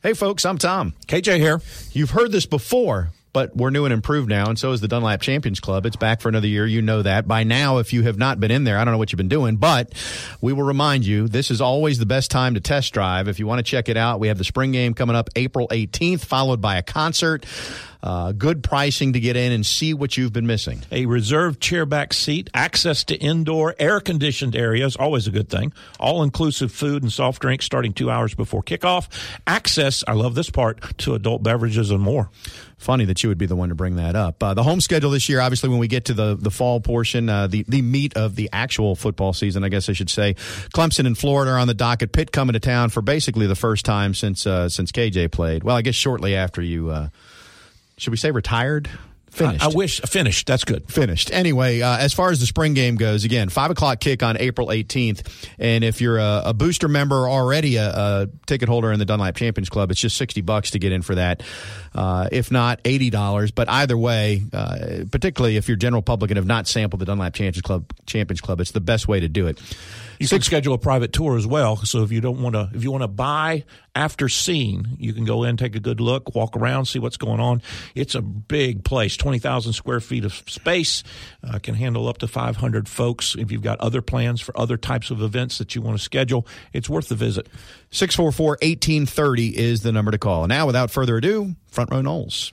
Hey, folks, I'm Tom. KJ here. You've heard this before, but we're new and improved now, and so is the Dunlap Champions Club. It's back for another year. You know that. By now, if you have not been in there, I don't know what you've been doing, but we will remind you this is always the best time to test drive. If you want to check it out, we have the spring game coming up April 18th, followed by a concert. Uh, good pricing to get in and see what you've been missing. A reserved chairback seat, access to indoor air conditioned areas, always a good thing. All inclusive food and soft drinks starting two hours before kickoff. Access, I love this part, to adult beverages and more. Funny that you would be the one to bring that up. Uh, the home schedule this year, obviously, when we get to the the fall portion, uh, the the meat of the actual football season, I guess I should say, Clemson and Florida are on the docket. Pitt coming to town for basically the first time since uh, since KJ played. Well, I guess shortly after you uh, should we say retired? Finished. I, I wish finished. That's good. Finished. Anyway, uh, as far as the spring game goes, again, five o'clock kick on April 18th. And if you're a, a booster member already a, a, ticket holder in the Dunlap Champions Club, it's just 60 bucks to get in for that. Uh, if not $80. But either way, uh, particularly if you're general public and have not sampled the Dunlap Champions Club, Champions Club, it's the best way to do it. You can schedule a private tour as well. So if you don't want to, if you want to buy after seeing, you can go in, take a good look, walk around, see what's going on. It's a big place, twenty thousand square feet of space, uh, can handle up to five hundred folks. If you've got other plans for other types of events that you want to schedule, it's worth the visit. 644-1830 is the number to call. Now, without further ado, Front Row Noles.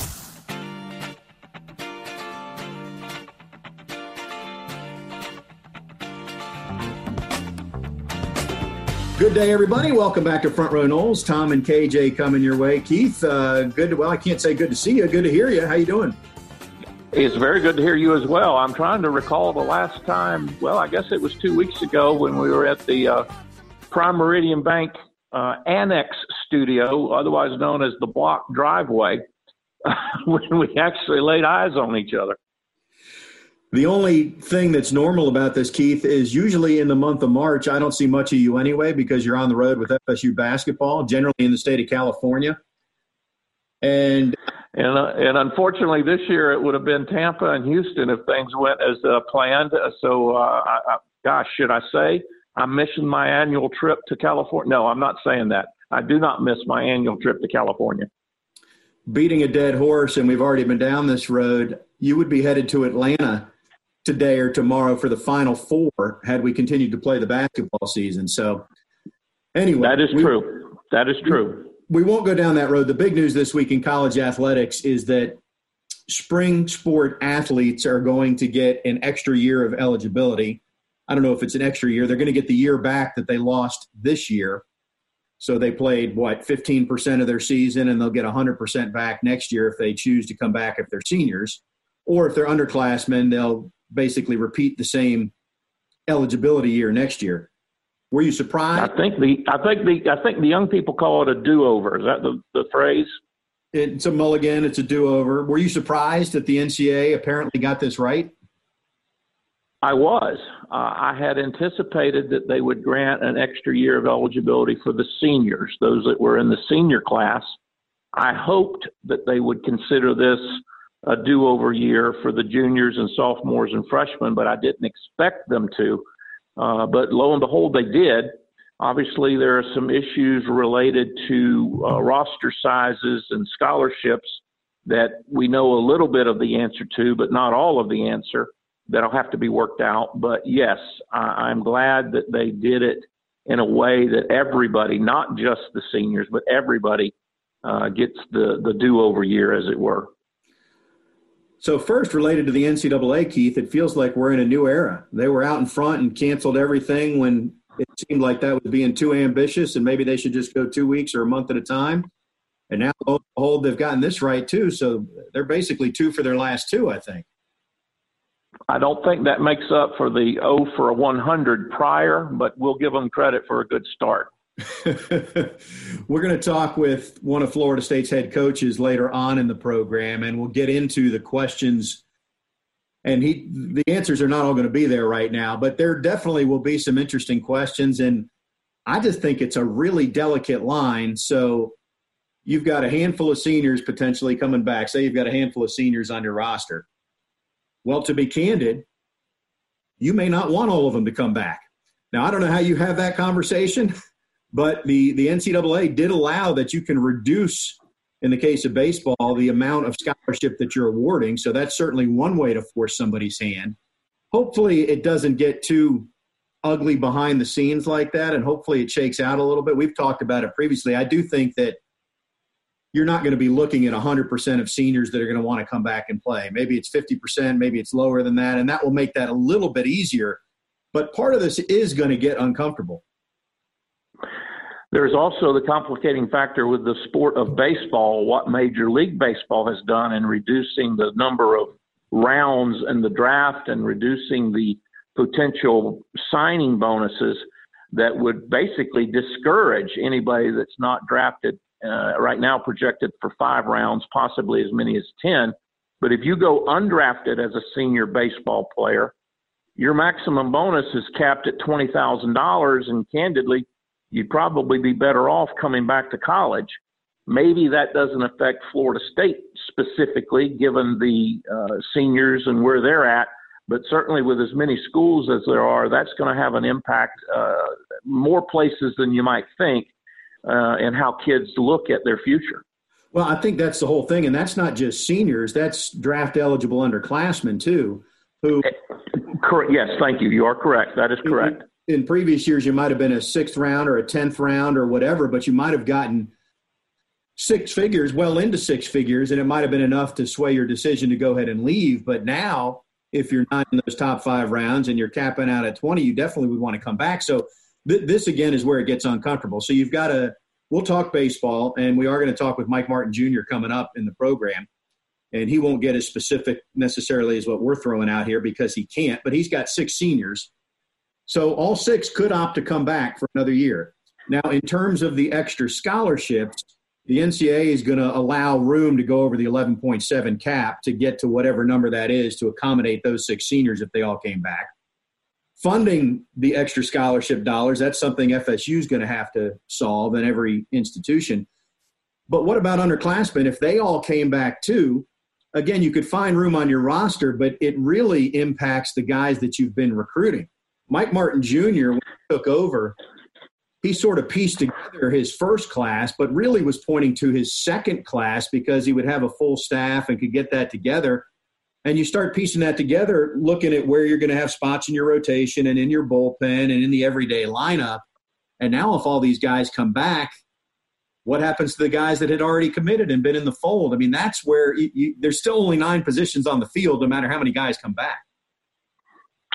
Good day, everybody. Welcome back to Front Row Noles. Tom and KJ coming your way. Keith, uh, good. To, well, I can't say good to see you. Good to hear you. How you doing? It's very good to hear you as well. I'm trying to recall the last time. Well, I guess it was two weeks ago when we were at the uh, Prime Meridian Bank uh, Annex Studio, otherwise known as the Block Driveway, when we actually laid eyes on each other. The only thing that's normal about this, Keith, is usually in the month of March, I don't see much of you anyway because you're on the road with FSU basketball, generally in the state of California. And and, uh, and unfortunately, this year it would have been Tampa and Houston if things went as uh, planned. So, uh, I, I, gosh, should I say I'm missing my annual trip to California? No, I'm not saying that. I do not miss my annual trip to California. Beating a dead horse, and we've already been down this road. You would be headed to Atlanta today or tomorrow for the final four had we continued to play the basketball season. So, anyway, that is we, true. That is true. We, we won't go down that road. The big news this week in college athletics is that spring sport athletes are going to get an extra year of eligibility. I don't know if it's an extra year. They're going to get the year back that they lost this year. So they played what 15% of their season and they'll get 100% back next year if they choose to come back if they're seniors or if they're underclassmen, they'll basically repeat the same eligibility year next year. Were you surprised? I think the I think the I think the young people call it a do over. Is that the, the phrase? It's a mulligan. It's a do over. Were you surprised that the NCAA apparently got this right? I was. Uh, I had anticipated that they would grant an extra year of eligibility for the seniors, those that were in the senior class. I hoped that they would consider this a do over year for the juniors and sophomores and freshmen, but I didn't expect them to. Uh, but lo and behold, they did. Obviously, there are some issues related to uh, roster sizes and scholarships that we know a little bit of the answer to, but not all of the answer that'll have to be worked out. But yes, I, I'm glad that they did it in a way that everybody, not just the seniors, but everybody uh, gets the, the do over year, as it were. So first, related to the NCAA, Keith, it feels like we're in a new era. They were out in front and canceled everything when it seemed like that was being too ambitious, and maybe they should just go two weeks or a month at a time. And now, lo and behold, they've gotten this right too. So they're basically two for their last two, I think. I don't think that makes up for the O for a 100 prior, but we'll give them credit for a good start. We're going to talk with one of Florida State's head coaches later on in the program, and we'll get into the questions. And he, the answers are not all going to be there right now, but there definitely will be some interesting questions. And I just think it's a really delicate line. So you've got a handful of seniors potentially coming back. Say you've got a handful of seniors on your roster. Well, to be candid, you may not want all of them to come back. Now, I don't know how you have that conversation, but the, the NCAA did allow that you can reduce, in the case of baseball, the amount of scholarship that you're awarding. So that's certainly one way to force somebody's hand. Hopefully, it doesn't get too ugly behind the scenes like that, and hopefully it shakes out a little bit. We've talked about it previously. I do think that you're not going to be looking at 100% of seniors that are going to want to come back and play. Maybe it's 50%, maybe it's lower than that, and that will make that a little bit easier. But part of this is going to get uncomfortable. There's also the complicating factor with the sport of baseball, what Major League Baseball has done in reducing the number of rounds in the draft and reducing the potential signing bonuses that would basically discourage anybody that's not drafted uh, right now projected for five rounds, possibly as many as 10. But if you go undrafted as a senior baseball player, your maximum bonus is capped at $20,000. And candidly, you'd probably be better off coming back to college. Maybe that doesn't affect Florida State specifically, given the uh, seniors and where they're at. But certainly, with as many schools as there are, that's going to have an impact uh, more places than you might think uh, and how kids look at their future. Well, I think that's the whole thing, and that's not just seniors; that's draft eligible underclassmen too. Who? Correct. Yes, thank you. You are correct. That is correct. In, previous years, you might have been a sixth round or a tenth round or whatever, but you might have gotten six figures, well into six figures, and it might have been enough to sway your decision to go ahead and leave. But now, if you're not in those top five rounds and you're capping out at 20, you definitely would want to come back. So th- this again is where it gets uncomfortable. So you've got to. We'll talk baseball, and we are going to talk with Mike Martin Jr. coming up in the program, and he won't get as specific necessarily as what we're throwing out here because he can't. But he's got six seniors, so all six could opt to come back for another year. Now, in terms of the extra scholarships, the NCAA is going to allow room to go over the 11.7 cap to get to whatever number that is to accommodate those six seniors if they all came back funding the extra scholarship dollars, that's something FSU is going to have to solve in every institution. But what about underclassmen? If they all came back too, again, you could find room on your roster, but it really impacts the guys that you've been recruiting. Mike Martin Jr. took over, he sort of pieced together his first class, but really was pointing to his second class because he would have a full staff and could get that together and you start piecing that together, looking at where you're going to have spots in your rotation and in your bullpen and in the everyday lineup. And now, if all these guys come back, what happens to the guys that had already committed and been in the fold? I mean, that's where you, you, there's still only nine positions on the field, no matter how many guys come back.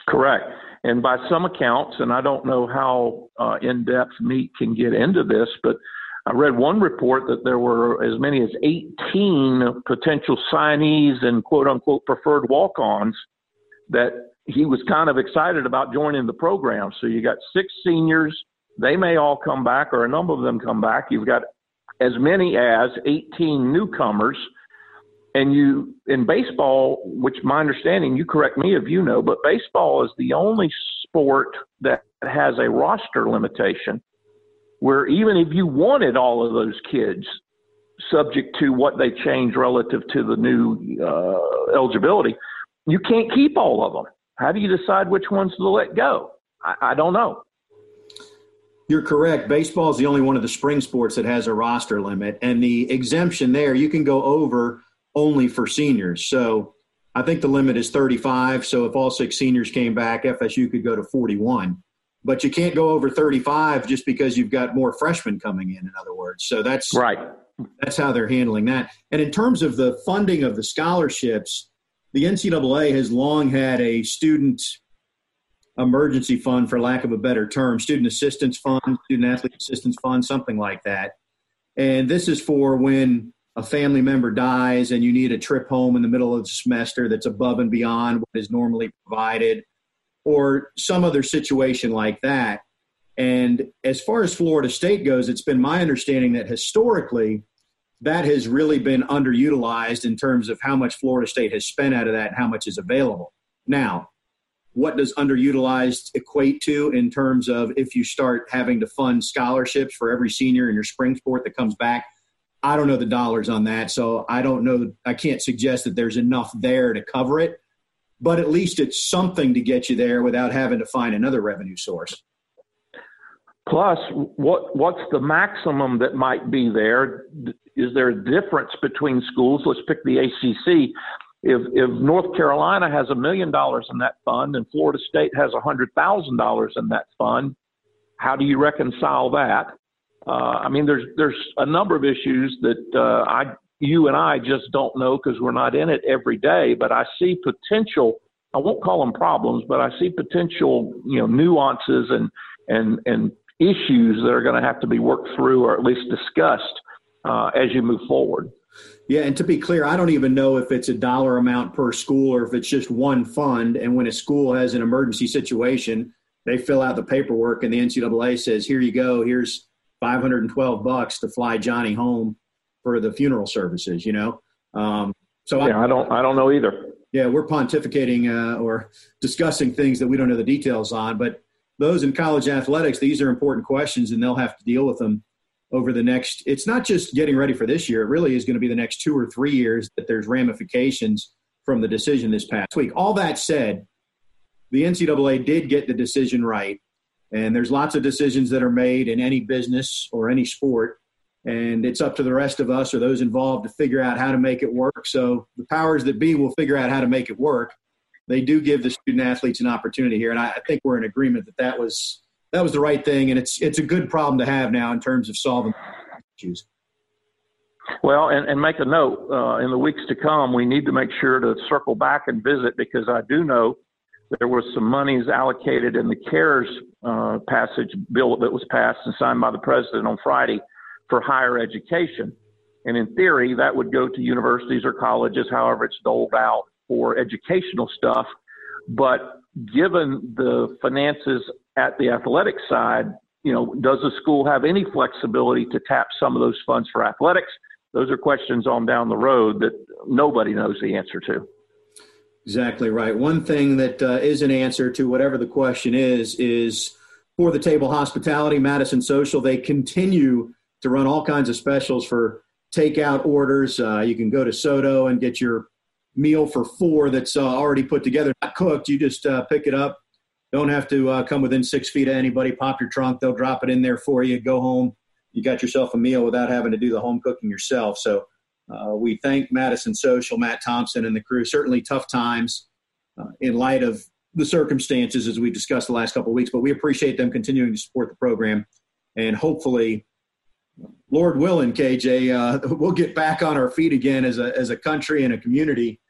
Correct. And by some accounts, and I don't know how uh, in depth Meat can get into this, but I read one report that there were as many as 18 potential signees and quote unquote preferred walk ons that he was kind of excited about joining the program. So you got six seniors. They may all come back, or a number of them come back. You've got as many as 18 newcomers. And you, in baseball, which my understanding, you correct me if you know, but baseball is the only sport that has a roster limitation where even if you wanted all of those kids subject to what they change relative to the new uh, eligibility, you can't keep all of them. How do you decide which ones to let go? I, I don't know. You're correct. Baseball is the only one of the spring sports that has a roster limit, and the exemption there you can go over only for seniors. So I think the limit is 35. So if all six seniors came back, FSU could go to 41 but you can't go over 35 just because you've got more freshmen coming in in other words. So that's right. that's how they're handling that. And in terms of the funding of the scholarships the ncaa has long had a student emergency fund for lack of a better term student assistance fund student athlete assistance fund something like that. And this is for when a family member dies and you need a trip home in the middle of the semester that's above and beyond what is normally provided or some other situation like that. And as far as Florida State goes, it's been my understanding that historically that has really been underutilized in terms of how much Florida State has spent out of that and how much is available. Now, what does underutilized equate to in terms of if you start having to fund scholarships for every senior in your spring sport that comes back. I don't know the dollars on that, so I don't know. I can't suggest that there's enough there to cover it, but at least it's something to get you there without having to find another revenue source. Plus, what what's the maximum that might be there? Is there a difference between schools? Let's pick the ACC. If if North Carolina has a million dollars in that fund and Florida State has a hundred thousand dollars in that fund, how do you reconcile that? Uh, I mean, there's there's a number of issues that uh, I you and I just don't know because we're not in it every day. But I see potential. I won't call them problems, but I see potential, you know, nuances and and and issues that are going to have to be worked through or at least discussed uh, as you move forward. Yeah, and to be clear, I don't even know if it's a dollar amount per school or if it's just one fund. And when a school has an emergency situation, they fill out the paperwork, and the NCAA says, "Here you go. Here's 512 bucks to fly Johnny home for the funeral services." You know, um, so yeah, I, I, don't, I don't know either. Yeah, we're pontificating uh, or discussing things that we don't know the details on, but those in college athletics, these are important questions, and they'll have to deal with them over the next. It's not just getting ready for this year; it really is going to be the next two or three years that there's ramifications from the decision this past week. All that said, the NCAA did get the decision right, and there's lots of decisions that are made in any business or any sport. And it's up to the rest of us or those involved to figure out how to make it work. So the powers that be will figure out how to make it work they do give the student athletes an opportunity here, and I, think we're in agreement that that was that was the right thing, and it's it's a good problem to have now in terms of solving issues. Well, and, and make a note uh, in the weeks to come, we need to make sure to circle back and visit because I do know there was some monies allocated in the CARES uh, passage bill that was passed and signed by the president on Friday for higher education. And in theory, that would go to universities or colleges, however it's doled out for educational stuff. But given the finances at the athletic side, you know, does the school have any flexibility to tap some of those funds for athletics? Those are questions on down the road that nobody knows the answer to. Exactly right. One thing that uh, is an answer to whatever the question is is for the table hospitality, Madison Social. They continue to run all kinds of specials for takeout orders. Uh, you can go to Soto and get your meal for four that's uh, already put together, not cooked. You just uh, pick it up. Don't have to uh, come within six feet of anybody. Pop your trunk. They'll drop it in there for you. Go home. You got yourself a meal without having to do the home cooking yourself. So uh, we thank Madison Social, Matt Thompson, and the crew. Certainly tough times uh, in light of the circumstances as we discussed the last couple of weeks, but we appreciate them continuing to support the program. And hopefully, Lord willing, KJ, uh, we'll get back on our feet again as a, as a country and a community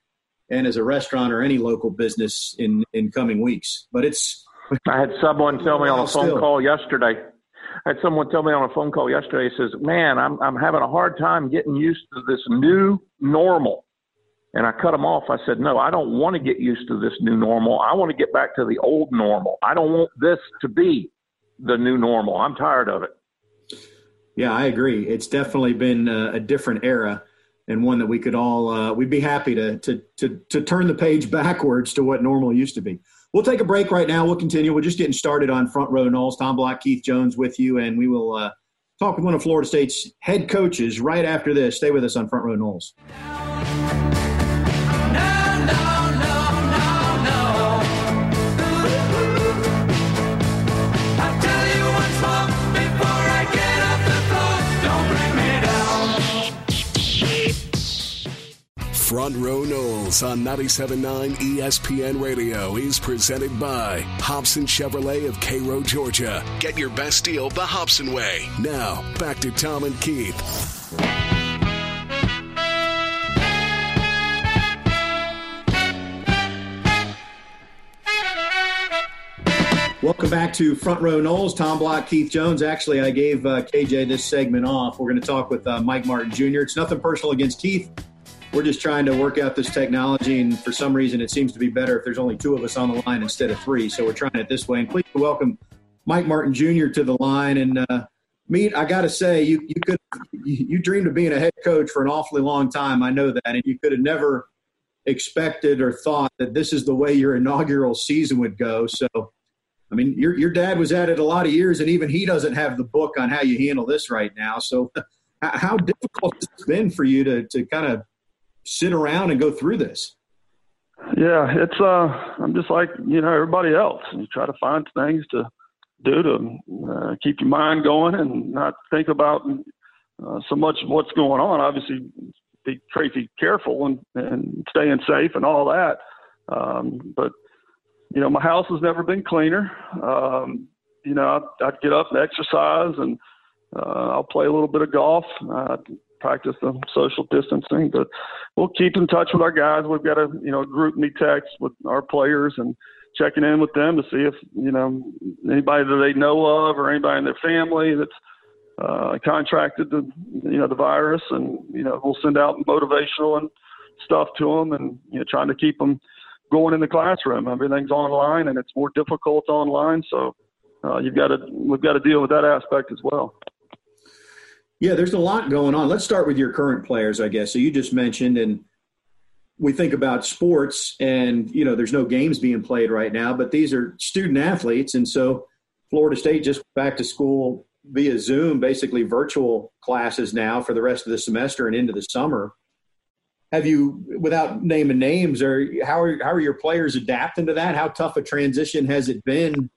and as a restaurant or any local business in in coming weeks. But it's. I had someone tell me on a phone still. call yesterday. I had someone tell me on a phone call yesterday. He says, "Man, I'm I'm having a hard time getting used to this new normal." And I cut him off. I said, "No, I don't want to get used to this new normal. I want to get back to the old normal. I don't want this to be the new normal. I'm tired of it." Yeah, I agree. It's definitely been a, a different era and one that we could all uh, we'd be happy to, to to to turn the page backwards to what normal used to be. We'll take a break right now. We'll continue. We're just getting started on Front Row Noles. Tom Block, Keith Jones with you, and we will uh, talk with one of Florida State's head coaches right after this. Stay with us on Front Row Noles. Front Row Noles on 97.9 ESPN Radio is presented by Hobson Chevrolet of Cairo, Georgia. Get your best deal the Hobson way. Now, back to Tom and Keith. Welcome back to Front Row Noles. Tom Block, Keith Jones. Actually, I gave uh, KJ this segment off. We're going to talk with uh, Mike Martin Jr. It's nothing personal against Keith we're just trying to work out this technology, and for some reason, it seems to be better if there's only two of us on the line instead of three. So we're trying it this way. And please welcome Mike Martin Jr. to the line. And uh, Meat, I got to say, you you could you dreamed of being a head coach for an awfully long time. I know that, and you could have never expected or thought that this is the way your inaugural season would go. So, I mean, your your dad was at it a lot of years, and even he doesn't have the book on how you handle this right now. So, how difficult has it been for you to to kind of sit around and go through this? Yeah, it's uh, I'm just like you know everybody else. You try to find things to do to uh, keep your mind going and not think about uh, so much what's going on. Obviously, be crazy careful and, and staying safe and all that. Um, but you know, my house has never been cleaner. Um, you know, I'd, I'd get up and exercise, and uh, I'll play a little bit of golf. Uh, practice the social distancing, but we'll keep in touch with our guys. We've got a you know GroupMe text with our players and checking in with them to see if you know anybody that they know of or anybody in their family that's uh, contracted the you know the virus, and you know we'll send out motivational and stuff to them, and you know trying to keep them going in the classroom. Everything's online, and it's more difficult online, so uh, you've got to we've got to deal with that aspect as well. Yeah, there's a lot going on. Let's start with your current players, I guess. So you just mentioned, and we think about sports, and you know, there's no games being played right now, but these are student athletes, and so Florida State just back to school via Zoom, basically virtual classes now for the rest of the semester and into the summer. Have you, without naming names, or how are how are your players adapting to that? How tough a transition has it been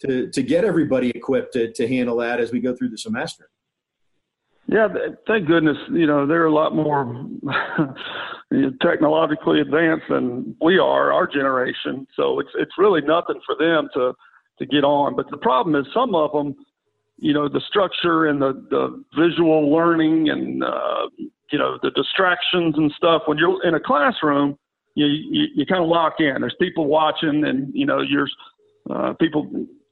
to to get everybody equipped to, to handle that as we go through the semester? Yeah, thank goodness. You know, they're a lot more technologically advanced than we are, our generation. So it's it's really nothing for them to to get on. But the problem is, some of them you know the structure and the the visual learning and uh, you know the distractions and stuff when you're in a classroom you you, you kind of lock in there's people watching and you know you're uh, people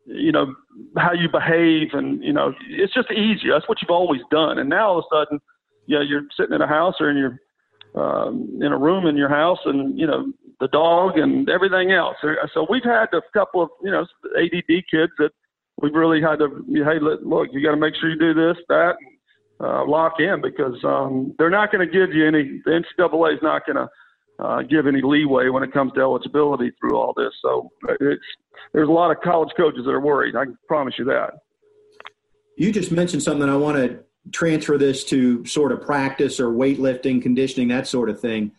you know how you behave and you know it's just easy that's what you've always done and now all of a sudden you know you're sitting in a house or in your um, in a room in your house and you know the dog and everything else so we've had a couple of you know ADD kids that we've really had to, hey, look, you got to make sure you do this, that, uh, lock in because um, they're not going to give you any. The NCAA is not going to uh, give any leeway when it comes to eligibility through all this. So it's there's a lot of college coaches that are worried. I can promise you that. You just mentioned something. I want to transfer this to sort of practice or weightlifting, conditioning, that sort of thing.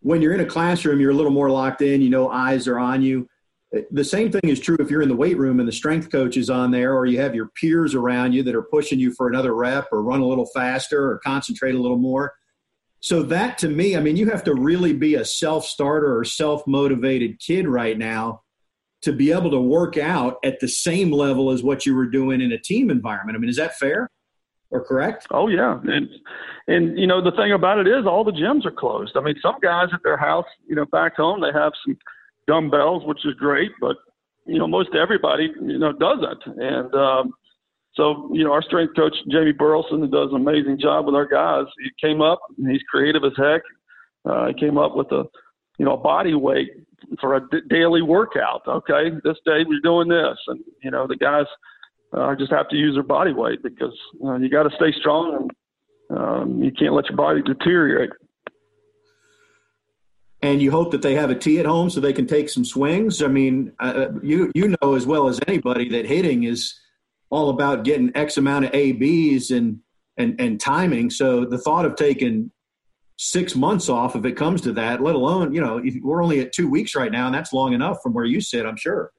When you're in a classroom, you're a little more locked in. You know, eyes are on you the same thing is true if you're in the weight room and the strength coach is on there, or you have your peers around you that are pushing you for another rep or run a little faster or concentrate a little more. So, that to me, I mean, you have to really be a self starter or self motivated kid right now to be able to work out at the same level as what you were doing in a team environment. I mean, is that fair or correct? Oh, yeah. And, and you know, the thing about it is all the gyms are closed. I mean, some guys at their house, you know, back home, they have some dumbbells, which is great, but you know most everybody you know doesn't. And um, so you know our strength coach Jamie Burleson does an amazing job with our guys. He came up, and he's creative as heck. Uh, he came up with a you know a body weight for a d- daily workout. Okay, this day we're doing this, and you know the guys uh, just have to use their body weight because you got to stay strong and um, you can't let your body deteriorate and you hope that they have a tee at home so they can take some swings. I mean, uh, you you know as well as anybody that hitting is all about getting X amount of ABs and and and timing. So the thought of taking six months off if it comes to that, let alone you know we're only at two weeks right now, and that's long enough from where you sit, I'm sure.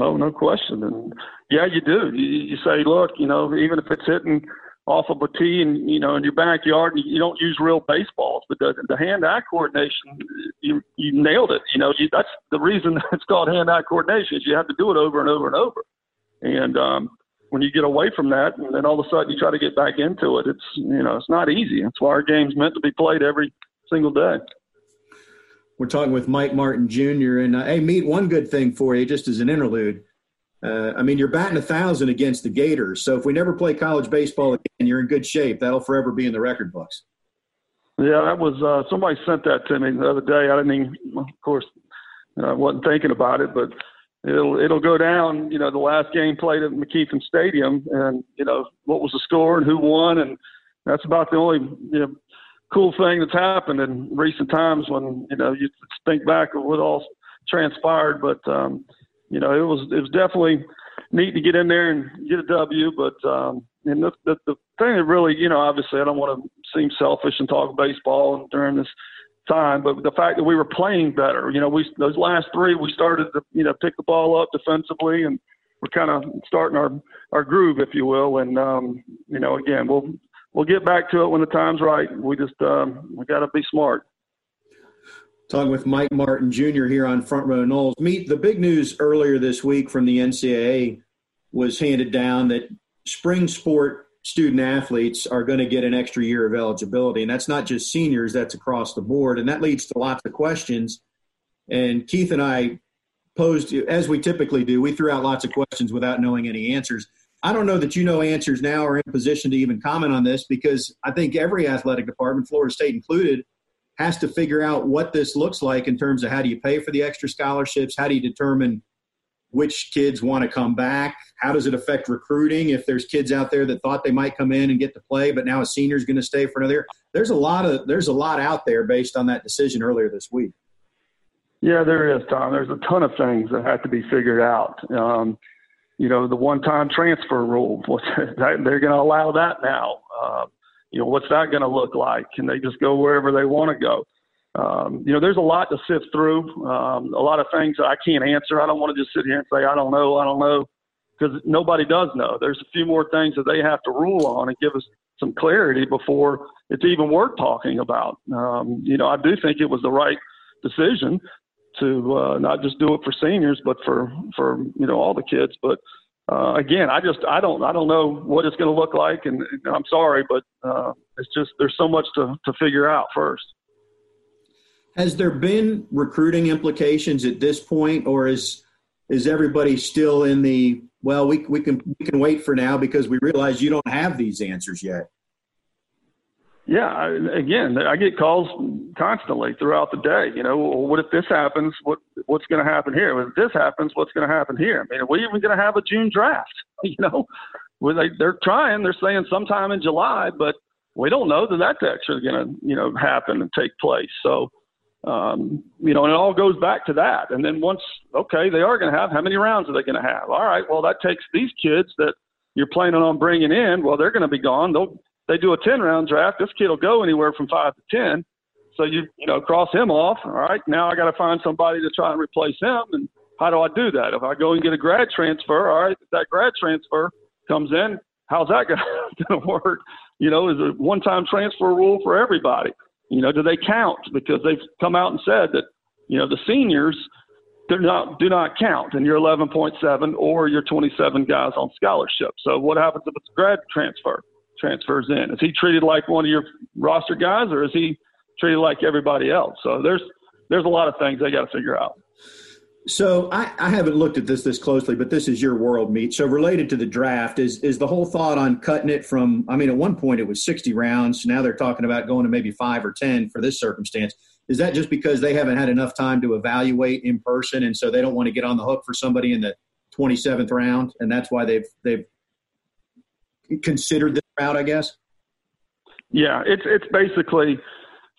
Oh, no question. And yeah, you do. You, you say, look, you know, even if it's hitting off of a tee and you know in your backyard you don't use real baseballs but the, the hand-eye coordination you you nailed it you know you, that's the reason it's called hand-eye coordination is you have to do it over and over and over and um when you get away from that and then all of a sudden you try to get back into it it's you know it's not easy that's why our game's meant to be played every single day we're talking with mike martin jr and uh, hey Meat one good thing for you just as an interlude uh, I mean, you're batting a thousand against the Gators. So if we never play college baseball again, you're in good shape. That'll forever be in the record books. Yeah, that was uh, somebody sent that to me the other day. I didn't even, of course, I wasn't thinking about it, but it'll it'll go down. You know, the last game played at McKethan Stadium, and you know what was the score and who won, and that's about the only you know cool thing that's happened in recent times when you know you think back of what all transpired. But um, you know, it was it was definitely neat to get in there and get a W. But um, and the, the the thing that really, you know, obviously, I don't want to seem selfish and talk baseball and during this time, but the fact that we were playing better, you know, we those last three we started to you know pick the ball up defensively and we're kind of starting our our groove, if you will. And um, you know, again, we'll we'll get back to it when the time's right. We just um, we got to be smart. Talking with Mike Martin Jr. here on Front Row Noles. Meat the big news earlier this week from the NCAA was handed down that spring sport student athletes are going to get an extra year of eligibility. And that's not just seniors, that's across the board. And that leads to lots of questions. And Keith and I posed, as we typically do, we threw out lots of questions without knowing any answers. I don't know that you know answers now or in position to even comment on this because I think every athletic department, Florida State included, has to figure out what this looks like in terms of how do you pay for the extra scholarships? How do you determine which kids want to come back? How does it affect recruiting? If there's kids out there that thought they might come in and get to play, but now a senior is going to stay for another year. There's a lot of there's a lot out there based on that decision earlier this week. Yeah, there is, Tom. There's a ton of things that have to be figured out. Um, you know, the one-time transfer rule. they're going to allow that now. Uh, you know, what's that going to look like? Can they just go wherever they want to go? Um, you know, there's a lot to sift through. Um, a lot of things I can't answer. I don't want to just sit here and say I don't know, I don't know, because nobody does know. There's a few more things that they have to rule on and give us some clarity before it's even worth talking about. Um, you know, I do think it was the right decision to uh, not just do it for seniors, but for for you know all the kids. But uh, again, I just I don't I don't know what it's going to look like, and, and I'm sorry, but uh, it's just there's so much to to figure out first. Has there been recruiting implications at this point, or is is everybody still in the well? We we can we can wait for now because we realize you don't have these answers yet. Yeah, again, I get calls constantly throughout the day. You know, well, what if this happens? What what's going to happen here? If this happens, what's going to happen here? I mean, are we even going to have a June draft? You know, well, they they're trying. They're saying sometime in July, but we don't know that that's actually going to you know happen and take place. So, um, you know, and it all goes back to that. And then once, okay, they are going to have how many rounds are they going to have? All right, well, that takes these kids that you're planning on bringing in. Well, they're going to be gone. They'll they do a 10 round draft, this kid will go anywhere from five to 10. So you, you know, cross him off. All right. Now I got to find somebody to try and replace him. And how do I do that? If I go and get a grad transfer, all right, if that grad transfer comes in, how's that going to work? You know, is a one time transfer rule for everybody? You know, do they count? Because they've come out and said that, you know, the seniors do not do not count in your 11.7 or your 27 guys on scholarship. So what happens if it's a grad transfer? transfers in. Is he treated like one of your roster guys, or is he treated like everybody else? So there's there's a lot of things they got to figure out. So I, I, haven't looked at this this closely, but this is your world Meat. So related to the draft, is is the whole thought on cutting it from? I mean, at one point it was 60 rounds. Now they're talking about going to maybe five or 10 for this circumstance. Is that just because they haven't had enough time to evaluate in person, and so they don't want to get on the hook for somebody in the 27th round, and that's why they've they've considered this route, I guess? Yeah, it's it's basically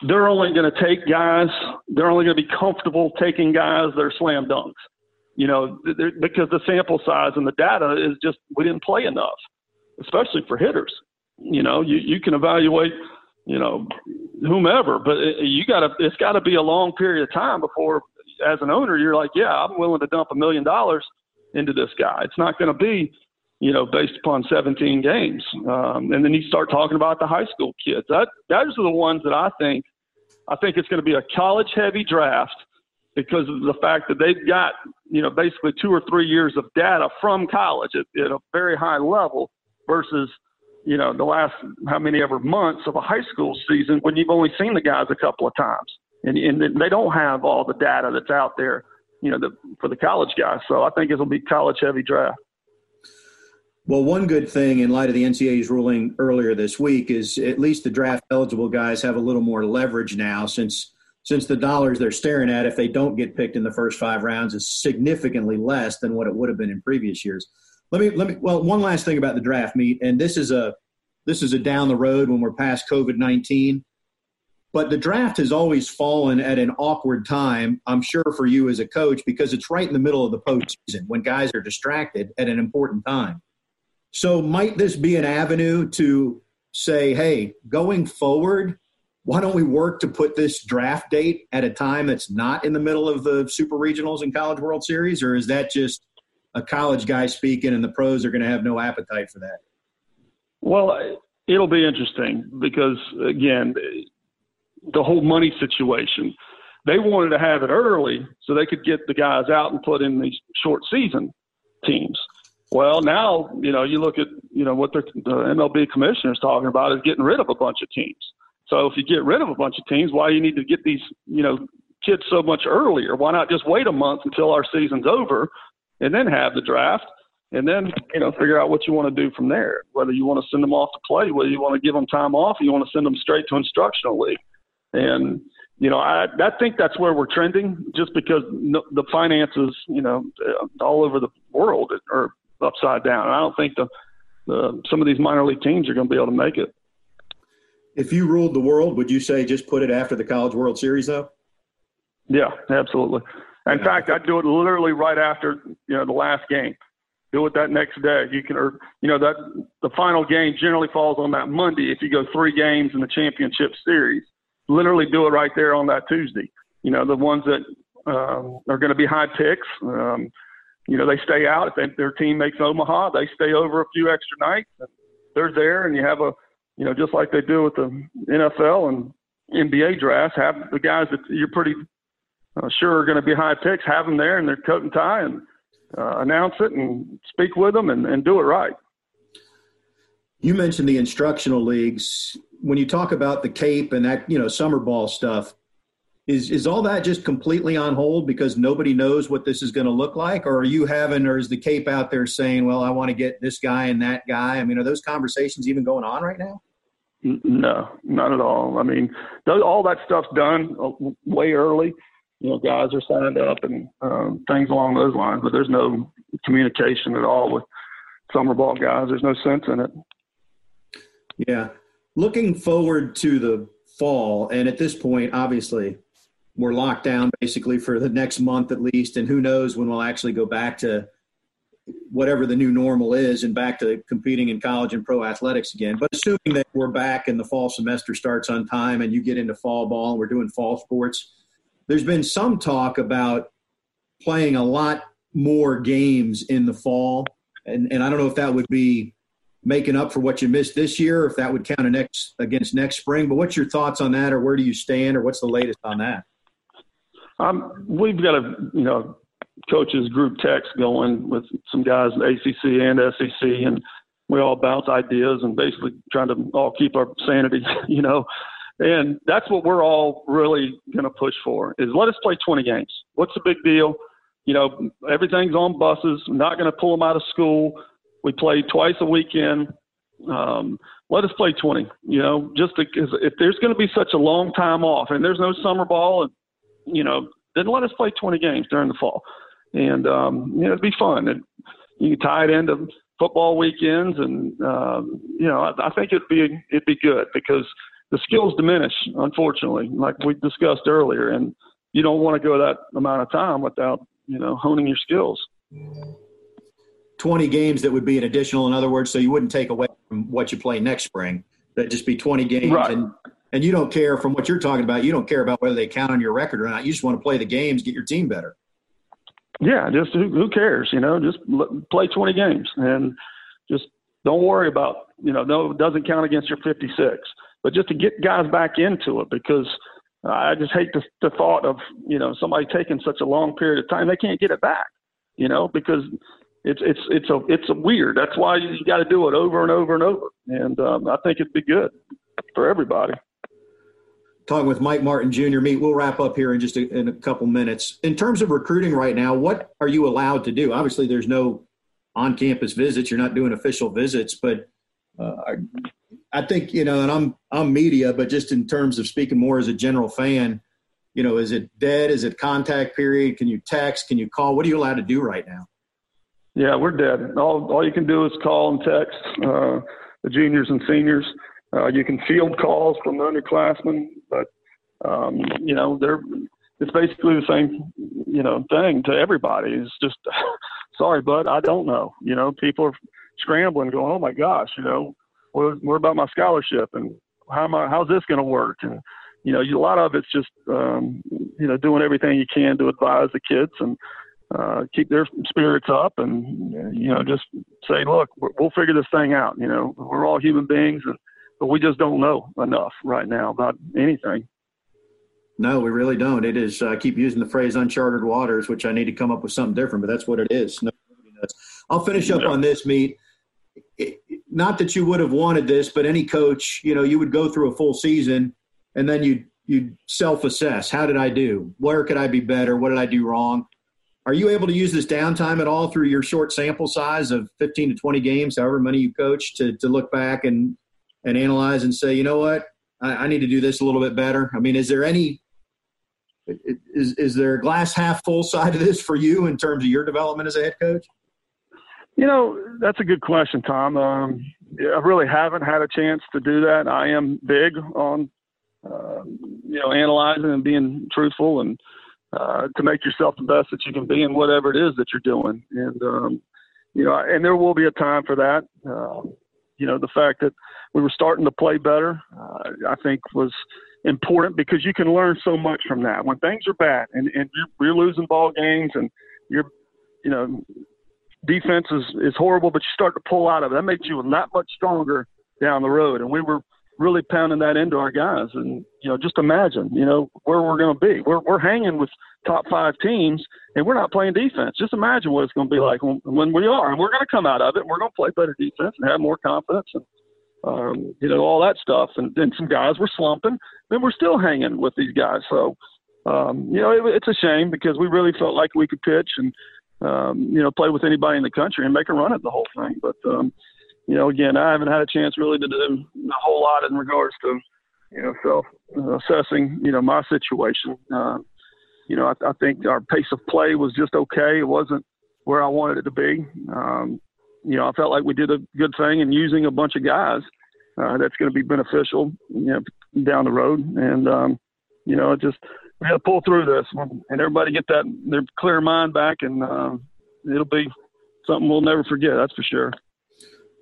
they're only going to take guys. They're only going to be comfortable taking guys that are slam dunks. You know, because the sample size and the data is just we didn't play enough, especially for hitters. You know, you you can evaluate, you know, whomever, but it, you got to it's got to be a long period of time before, as an owner, you're like, yeah, I'm willing to dump a million dollars into this guy. It's not going to be you know, based upon 17 games. Um, and then you start talking about the high school kids. That those are the ones that I think I think it's going to be a college heavy draft because of the fact that they've got you know basically two or three years of data from college at, at a very high level versus you know the last how many ever months of a high school season when you've only seen the guys a couple of times and, and they don't have all the data that's out there you know the, for the college guys. So I think it'll be college heavy draft. Well, one good thing in light of the NCAA's ruling earlier this week is at least the draft eligible guys have a little more leverage now since since the dollars they're staring at if they don't get picked in the first five rounds is significantly less than what it would have been in previous years. Let me let me well one last thing about the draft Meat and this is a this is a down the road when we're past COVID nineteen. But the draft has always fallen at an awkward time, I'm sure, for you as a coach, because it's right in the middle of the postseason when guys are distracted at an important time. So, might this be an avenue to say, hey, going forward, why don't we work to put this draft date at a time that's not in the middle of the Super Regionals and College World Series? Or is that just a college guy speaking and the pros are going to have no appetite for that? Well, it'll be interesting because, again, the whole money situation. They wanted to have it early so they could get the guys out and put in these short season teams. Well, now you know you look at you know what the, MLB commissioner is talking about is getting rid of a bunch of teams. So if you get rid of a bunch of teams, why you need to get these you know kids so much earlier? Why not just wait a month until our season's over and then have the draft? and then you know figure out what you want to do from there. Whether you want to send them off to play, whether you want to give them time off, you want to send them straight to instructional league. And you know, I I think that's where we're trending, just because the finances, you know, all over the world are upside down. And I don't think the, the some of these minor league teams are going to be able to make it. If you ruled the world, would you say just put it after the College World Series, though? Yeah, absolutely. In yeah. fact, I'd do it literally right after you know the last game. Do it that next day. You can, or you know that the final game generally falls on that Monday if you go three games in the championship series literally do it right there on that Tuesday. You know, the ones that um, are going to be high picks, um, you know, they stay out. If their team makes Omaha, they stay over a few extra nights. They're there, and you have a, you know, just like they do with the NFL and NBA drafts, have the guys that you're pretty uh, sure are going to be high picks, have them there in their coat and tie and uh, announce it and speak with them and, and do it right. You mentioned the instructional leagues when you talk about the Cape and that you know summer ball stuff, is is all that just completely on hold because nobody knows what this is going to look like, or are you having, or is the Cape out there saying, "Well, I want to get this guy and that guy"? I mean, are those conversations even going on right now? No, not at all. I mean, all that stuff's done uh, way early. You know, guys are signed up and um, things along those lines, but there's no communication at all with summer ball guys. There's no sense in it. Yeah looking forward to the fall, and at this point, obviously, we're locked down basically for the next month at least, and who knows when we'll actually go back to whatever the new normal is and back to competing in college and pro athletics again. But assuming that we're back and the fall semester starts on time and you get into fall ball and we're doing fall sports, there's been some talk about playing a lot more games in the fall. And, and I don't know if that would be making up for what you missed this year, if that would count next against next spring. But what's your thoughts on that, or where do you stand, or what's the latest on that? Um, we've got a you know coaches group text going with some guys in ACC and SEC, and we all bounce ideas and basically trying to all keep our sanity, you know. And that's what we're all really going to push for is let us play 20 games. What's the big deal? You know, everything's on buses. Not going to pull them out of school. We play twice a weekend. Um, let us play 20, you know, just because if there's going to be such a long time off and there's no summer ball, and, you know, then let us play 20 games during the fall. And, um, you know, it'd be fun. And you can tie it into football weekends. And, um, you know, I, I think it'd be, it'd be good because the skills diminish, unfortunately, like we discussed earlier. And you don't want to go that amount of time without, you know, honing your skills. 20 games that would be an additional, in other words, so you wouldn't take away from what you play next spring. That'd just be 20 games. Right. And, and you don't care from what you're talking about, you don't care about whether they count on your record or not. You just want to play the games, get your team better. Yeah, just who, who cares? You know, just play 20 games and just don't worry about, you know, no, it doesn't count against your 56. But just to get guys back into it because I just hate the, the thought of, you know, somebody taking such a long period of time, they can't get it back, you know, because it's it's it's a it's a weird. That's why you got to do it over and over and over. And um, I think it'd be good for everybody. Talking with Mike Martin Jr. Meat. We'll wrap up here in just a, in a couple minutes. In terms of recruiting right now, what are you allowed to do? Obviously, there's no on-campus visits. You're not doing official visits, but uh, I, think you know, and I'm I'm media, but just in terms of speaking more as a general fan, you know, is it dead? Is it contact period? Can you text? Can you call? What are you allowed to do right now? Yeah, we're dead. All all you can do is call and text uh, the juniors and seniors. Uh, you can field calls from the underclassmen, Um, you know, they're it's basically the same, you know, thing to everybody. It's just, sorry, bud, I don't know. You know, people are scrambling, going, oh my gosh, you know, what, what about my scholarship and how am I, how's this going to work? And you know, a lot of it's just, um, you know, doing everything you can to advise the kids and uh, keep their spirits up and, you know, just say, look, we'll figure this thing out. You know, we're all human beings, and, but we just don't know enough right now about anything. No, we really don't. It is. Uh, I keep using the phrase "uncharted waters," which I need to come up with something different, but that's what it is. I'll finish up on this Meat. not that you would have wanted this, but any coach, you know, you would go through a full season and then you you self-assess. How did I do? Where could I be better? What did I do wrong? Are you able to use this downtime at all through your short sample size of 15 to 20 games, however many you coach, to to look back and and analyze and say, you know what, I need to do this a little bit better. I mean, is there any is is there a glass half full side of this for you in terms of your development as a head coach? You know, that's a good question, Tom. Um, I really haven't had a chance to do that. I am big on uh, you know, analyzing and being truthful and uh, to make yourself the best that you can be in whatever it is that you're doing. And, um, you know, and there will be a time for that. Uh, you know, the fact that we were starting to play better, uh, I think was important because you can learn so much from that. When things are bad and, and you're, losing ball games and you're, you know, defense is, is horrible, but you start to pull out of it. That makes you that much stronger down the road. And we were really pounding that into our guys. And you know, just imagine, you know, where we're going to be. We're we're hanging with top five teams, and we're not playing defense. Just imagine what it's going to be like when, when we are, and we're going to come out of it. and We're going to play better defense and have more confidence, and um, you know, all that stuff. And then some guys were slumping, then we're still hanging with these guys. So. Um, you know, it, it's a shame because we really felt like we could pitch and, um, you know, play with anybody in the country and make a run at the whole thing. But, um, you know, again, I haven't had a chance really to do a whole lot in regards to, you know, self assessing, you know, my situation. Uh, you know, I, I, think our pace of play was just okay. It wasn't where I wanted it to be. Um, you know, I felt like we did a good thing in using a bunch of guys. Uh, that's going to be beneficial, you know, down the road. And, um, you know, just we got to pull through this and everybody get that their clear mind back, and uh, it'll be something we'll never forget. That's for sure.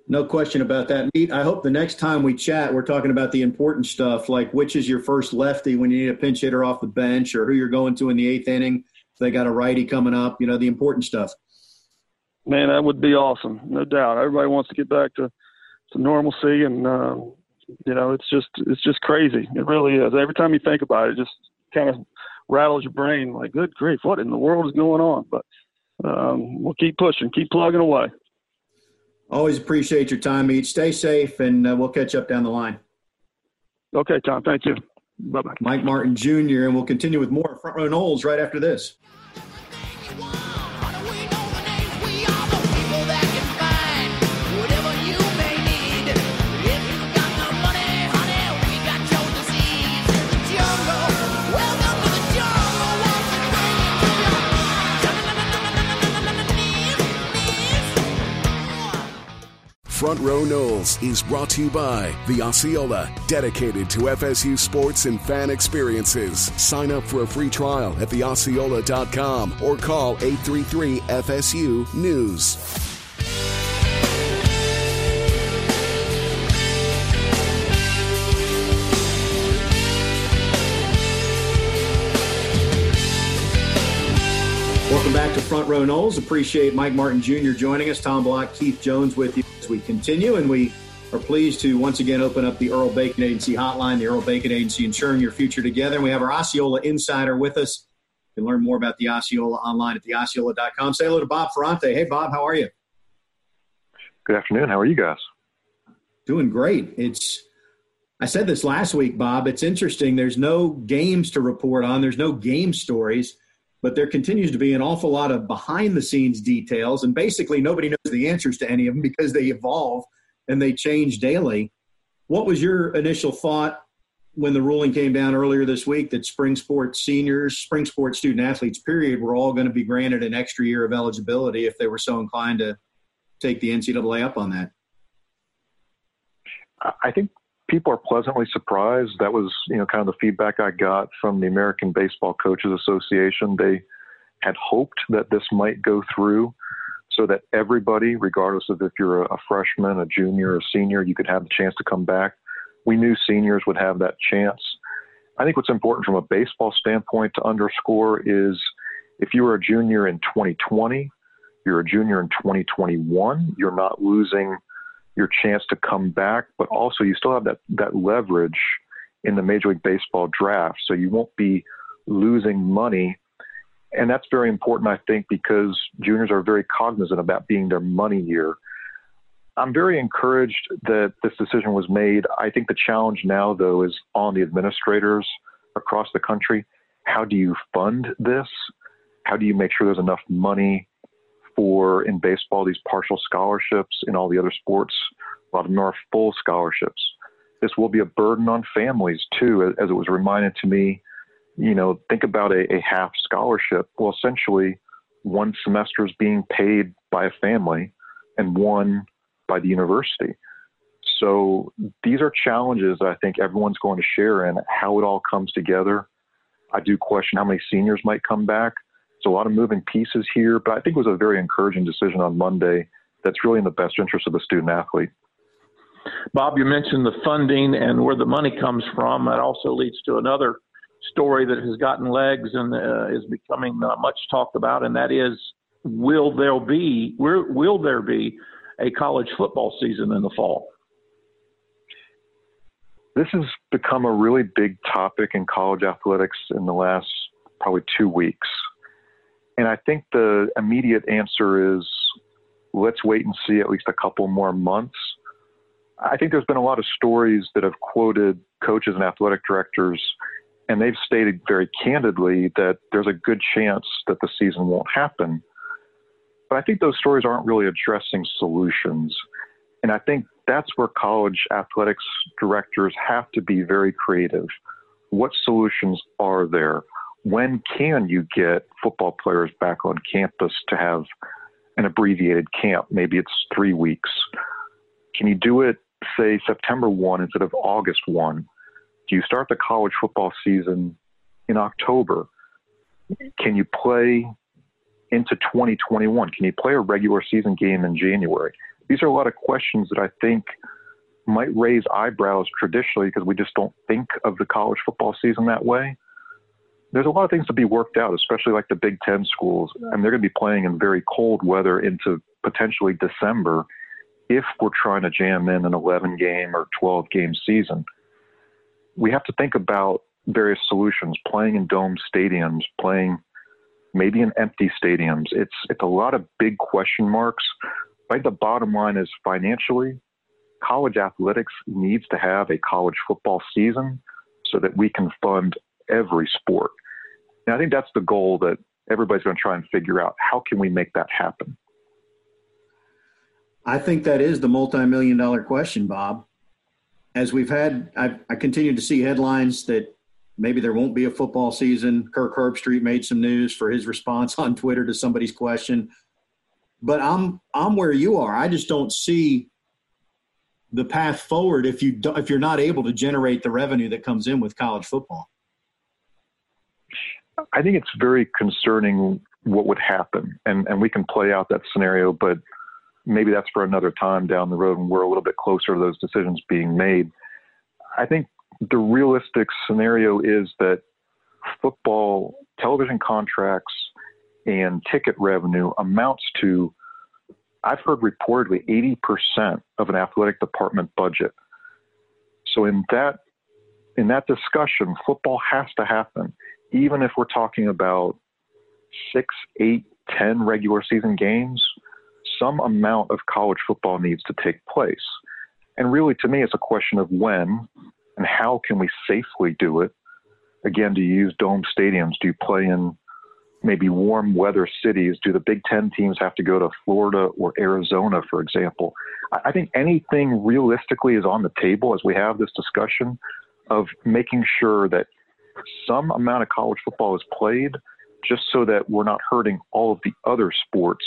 No question about that. I hope the next time we chat, we're talking about the important stuff, like which is your first lefty when you need a pinch hitter off the bench, or who you're going to in the eighth inning. If they got a righty coming up, you know, the important stuff. Man, that would be awesome, no doubt. Everybody wants to get back to to normalcy, and uh, you know, it's just it's just crazy. It really is. Every time you think about it, it just kind of rattles your brain. Like, good grief, what in the world is going on? But um, we'll keep pushing, keep plugging away. Always appreciate your time, Meat. Stay safe, and uh, we'll catch up down the line. Okay, Tom. Thank you. Bye bye. Mike Martin Jr., and we'll continue with more Front Row Noles right after this. Front Row Noles is brought to you by the Osceola, dedicated to FSU sports and fan experiences. Sign up for a free trial at theosceola.com or call 833 FSU News. Front Row Noles. Appreciate Mike Martin Jr. joining us. Tom Block, Keith Jones with you as we continue. And we are pleased to once again open up the Earl Bacon Agency hotline, the Earl Bacon Agency ensuring your future together. And we have our Osceola insider with us. You can learn more about the Osceola online at theosceola.com. Say hello to Bob Ferrante. Hey, Bob, how are you? Good afternoon. How are you guys? Doing great. It's I said this last week, Bob. It's interesting. There's no games to report on. There's no game stories but there continues to be an awful lot of behind the scenes details and basically nobody knows the answers to any of them because they evolve and they change daily. What was your initial thought when the ruling came down earlier this week that spring sports seniors spring sports student athletes period were all going to be granted an extra year of eligibility if they were so inclined to take the ncaa up on that? I think people are pleasantly surprised. That was, you know, kind of the feedback I got from the American Baseball Coaches Association. They had hoped that this might go through so that everybody, regardless of if you're a, freshman, a junior, a senior, you could have the chance to come back. We knew seniors would have that chance. I think what's important from a baseball standpoint to underscore is if you were a junior in 2020, you're a junior in 2021, you're not losing your chance to come back, but also you still have that, that leverage in the Major League Baseball draft. So you won't be losing money. And that's very important, I think, because juniors are very cognizant about being their money year. I'm very encouraged that this decision was made. I think the challenge now, though, is on the administrators across the country. How do you fund this? How do you make sure there's enough money for in baseball these partial scholarships in all the other sports. A lot of them are full scholarships. This will be a burden on families too as, it was reminded to me you know think about a, a half scholarship. Well essentially one semester is being paid by a family and one by the university. So these are challenges that i think everyone's going to share in how it all comes together. I do question how many seniors might come back a lot of moving pieces here, but I think it was a very encouraging decision on Monday that's really in the best interest of the student athlete. Bob, you mentioned the funding and where the money comes from. That also leads to another story that has gotten legs and uh, is becoming uh, much talked about, and that is will there be will there be a college football season in the fall? This has become a really big topic in college athletics in the last probably two weeks. And I think the immediate answer is let's wait and see at least a couple more months. I think there's been a lot of stories that have quoted coaches and athletic directors, and they've stated very candidly that there's a good chance that the season won't happen. But I think those stories aren't really addressing solutions. And I think that's where college athletics directors have to be very creative. What solutions are there? When can you get football players back on campus to have an abbreviated camp? Maybe it's three weeks. Can you do it, say, September 1 instead of August 1? Do you start the college football season in October? Can you play into 2021? Can you play a regular season game in January? These are a lot of questions that I think might raise eyebrows traditionally because we just don't think of the college football season that way there's a lot of things to be worked out, especially like the Big Ten schools, and they're going to be playing in very cold weather into potentially December if we're trying to jam in an 11 game or 12 game season. We have to think about various solutions, playing in dome stadiums, playing maybe in empty stadiums. It's it's a lot of big question marks. Right, the bottom line is financially, college athletics needs to have a college football season so that we can fund every sport. And I think that's the goal that everybody's going to try and figure out. How can we make that happen? I think that is the multi-million dollar question, Bob. As we've had, I, I continue to see headlines that maybe there won't be a football season. Kirk Herbstreit made some news for his response on Twitter to somebody's question. But I'm I'm where you are. I just don't see the path forward if you do, if you're not able to generate the revenue that comes in with college football. I think it's very concerning what would happen, and and we can play out that scenario, but maybe that's for another time down the road when we're a little bit closer to those decisions being made. I think the realistic scenario is that football television contracts and ticket revenue amounts to I've heard reportedly 80% of an athletic department budget. So in that in that discussion, football has to happen even if we're talking about six, eight, ten regular season games, some amount of college football needs to take place. And really, to me, it's a question of when and how can we safely do it. Again, do you use dome stadiums? Do you play in maybe warm weather cities? Do the Big Ten teams have to go to Florida or Arizona, for example? I think anything realistically is on the table as we have this discussion of making sure that some amount of college football is played just so that we're not hurting all of the other sports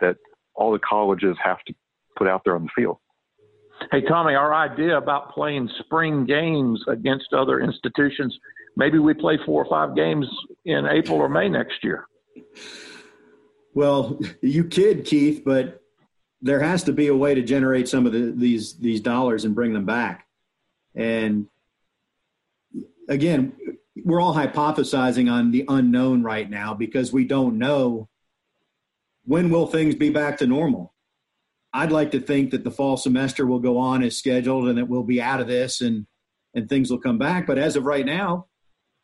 that all the colleges have to put out there on the field. Hey, Tommy, our idea about playing spring games against other institutions, maybe we play four or five games in April or May next year. Well, you kid, Keith, but there has to be a way to generate some of the, these these dollars and bring them back. And again, we're all hypothesizing on the unknown right now because we don't know when will things be back to normal. I'd like to think that the fall semester will go on as scheduled and that we'll be out of this and and things will come back. But as of right now,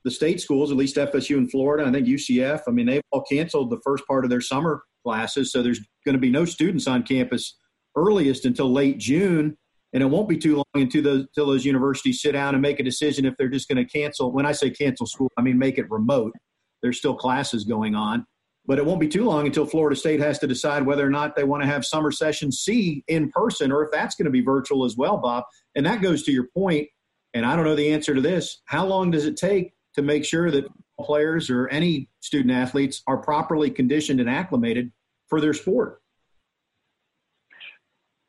the state schools, at least FSU in Florida, I think UCF, I mean, they've all canceled the first part of their summer classes. So there's going to be no students on campus earliest until late June. And it won't be too long until those, until those universities sit down and make a decision if they're just going to cancel. When I say cancel school, I mean make it remote. There's still classes going on. But it won't be too long until Florida State has to decide whether or not they want to have summer session C in person or if that's going to be virtual as well, Bob. And that goes to your point, and I don't know the answer to this. How long does it take to make sure that players or any student athletes are properly conditioned and acclimated for their sport?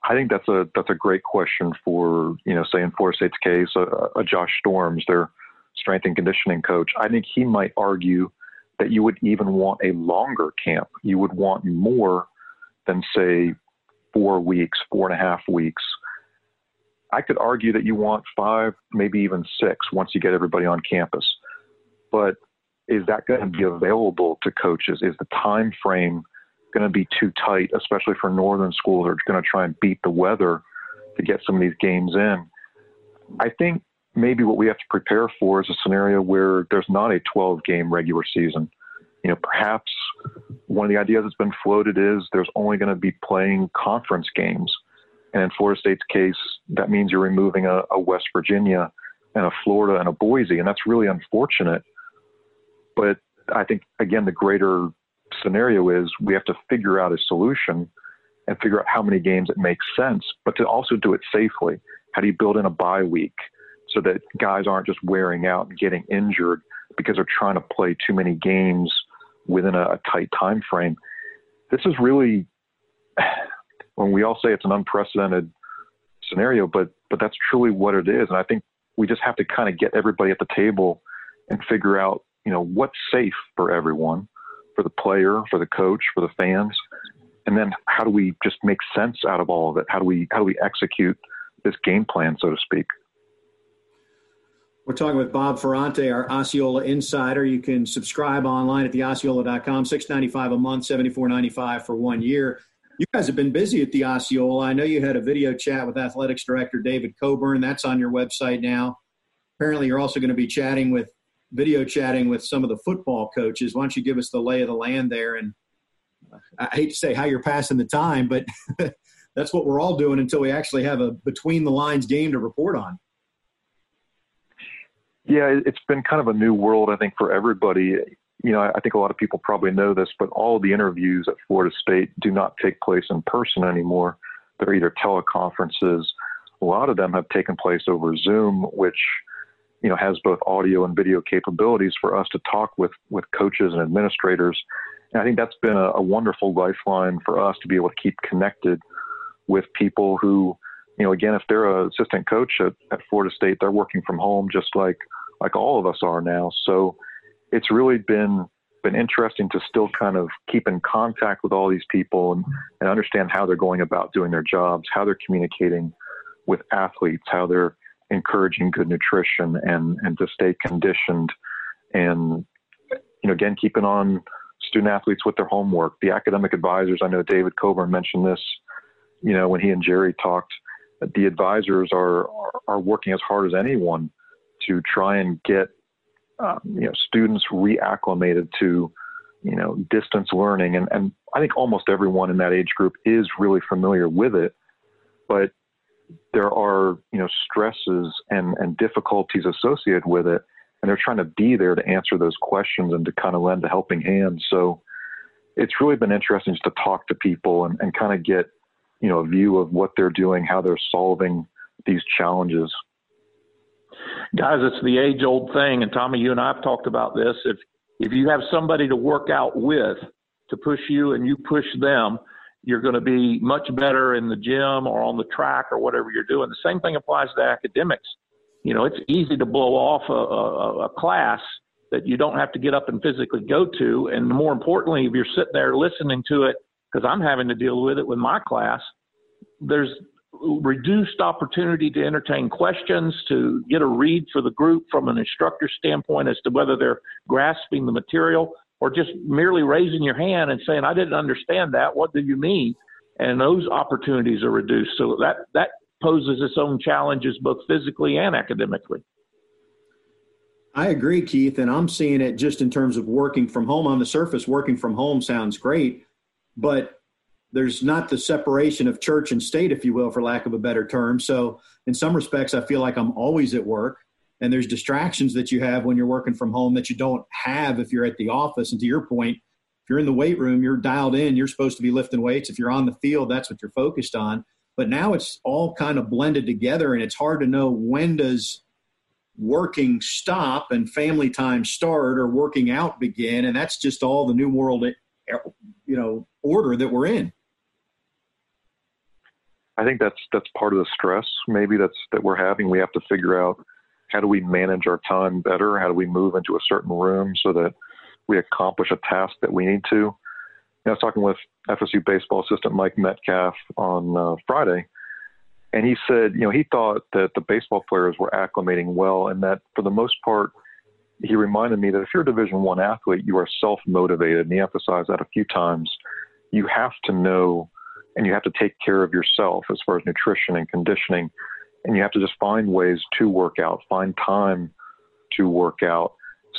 I think that's a that's a great question for you know, say in Florida State's case, a, a Josh Storms, their strength and conditioning coach. I think he might argue that you would even want a longer camp. You would want more than say four weeks, four and a half weeks. I could argue that you want five, maybe even six once you get everybody on campus. But is that going to be available to coaches? Is the time frame going to be too tight, especially for northern schools that are going to try and beat the weather to get some of these games in? I think maybe what we have to prepare for is a scenario where there's not a 12 game regular season. You know, perhaps one of the ideas that's been floated is there's only going to be playing conference games. And in Florida State's case, that means you're removing a, a West Virginia and a Florida and a Boise. And that's really unfortunate. But I think, again, the greater scenario is we have to figure out a solution and figure out how many games it makes sense, but to also do it safely. How do you build in a bye week so that guys aren't just wearing out and getting injured because they're trying to play too many games within a, a tight time frame? This is really when we all say it's an unprecedented scenario, but but that's truly what it is. And I think we just have to kind of get everybody at the table and figure out, you know, what's safe for everyone, for the player, for the coach, for the fans, and then how do we just make sense out of all of it? How do we how do we execute this game plan, so to speak? We're talking with Bob Ferrante, our Osceola insider. You can subscribe online at theosceola.com, six ninety five a month, seventy four ninety five for one year. You guys have been busy at the Osceola. I know you had a video chat with athletics director David Coburn. That's on your website now. Apparently, you're also going to be chatting with video chatting with some of the football coaches. Why don't you give us the lay of the land there? And I hate to say how you're passing the time, but that's what we're all doing until we actually have a between the lines game to report on. Yeah, it's been kind of a new world, I think, for everybody you know, I think a lot of people probably know this, but all the interviews at Florida State do not take place in person anymore. They're either teleconferences. A lot of them have taken place over Zoom, which you know has both audio and video capabilities for us to talk with with coaches and administrators. And I think that's been a, a wonderful lifeline for us to be able to keep connected with people who, you know, again, if they're an assistant coach at, at Florida State, they're working from home just like like all of us are now. So it's really been been interesting to still kind of keep in contact with all these people and, and understand how they're going about doing their jobs, how they're communicating with athletes, how they're encouraging good nutrition and and to stay conditioned and you know again keeping on student athletes with their homework. The academic advisors i know david coburn mentioned this you know when he and jerry talked the advisors are are working as hard as anyone to try and get um, you know students reacclimated to you know distance learning. And, and I think almost everyone in that age group is really familiar with it but there are you know stresses and, and difficulties associated with it and they're trying to be there to answer those questions and to kind of lend a helping hand so it's really been interesting just to talk to people and, and kind of get you know a view of what they're doing how they're solving these challenges guys, it's the age old thing. And Tommy, you and I have talked about this. If if you have somebody to work out with to push you and you push them, you're going to be much better in the gym or on the track or whatever you're doing. The same thing applies to academics. You know, it's easy to blow off a, a, a class that you don't have to get up and physically go to. And more importantly, if you're sitting there listening to it, because I'm having to deal with it with my class, there's reduced opportunity to entertain questions, to get a read for the group from an instructor standpoint as to whether they're grasping the material or just merely raising your hand and saying, I didn't understand that. What do you mean? And those opportunities are reduced. So that, that poses its own challenges both physically and academically. I agree, Keith, and I'm seeing it just in terms of working from home. On the surface, working from home sounds great, but there's not the separation of church and state, if you will, for lack of a better term. So, in some respects, I feel like I'm always at work, and there's distractions that you have when you're working from home that you don't have if you're at the office. And to your point, if you're in the weight room, you're dialed in, you're supposed to be lifting weights. If you're on the field, that's what you're focused on. But now it's all kind of blended together, and it's hard to know when does working stop and family time start or working out begin and that's just all the new world you know order that we're in i think that's that's part of the stress maybe that's that we're having we have to figure out how do we manage our time better? How do we move into a certain room so that we accomplish a task that we need to? I was talking with FSU baseball assistant Mike Metcalf on uh, Friday, and he said, you know, he thought that the baseball players were acclimating well, and that for the most part, he reminded me that if you're a Division One athlete, you are self motivated, and he emphasized that a few times. You have to know, and you have to take care of yourself as far as nutrition and conditioning, and you have to just find ways to work out, find time to work out.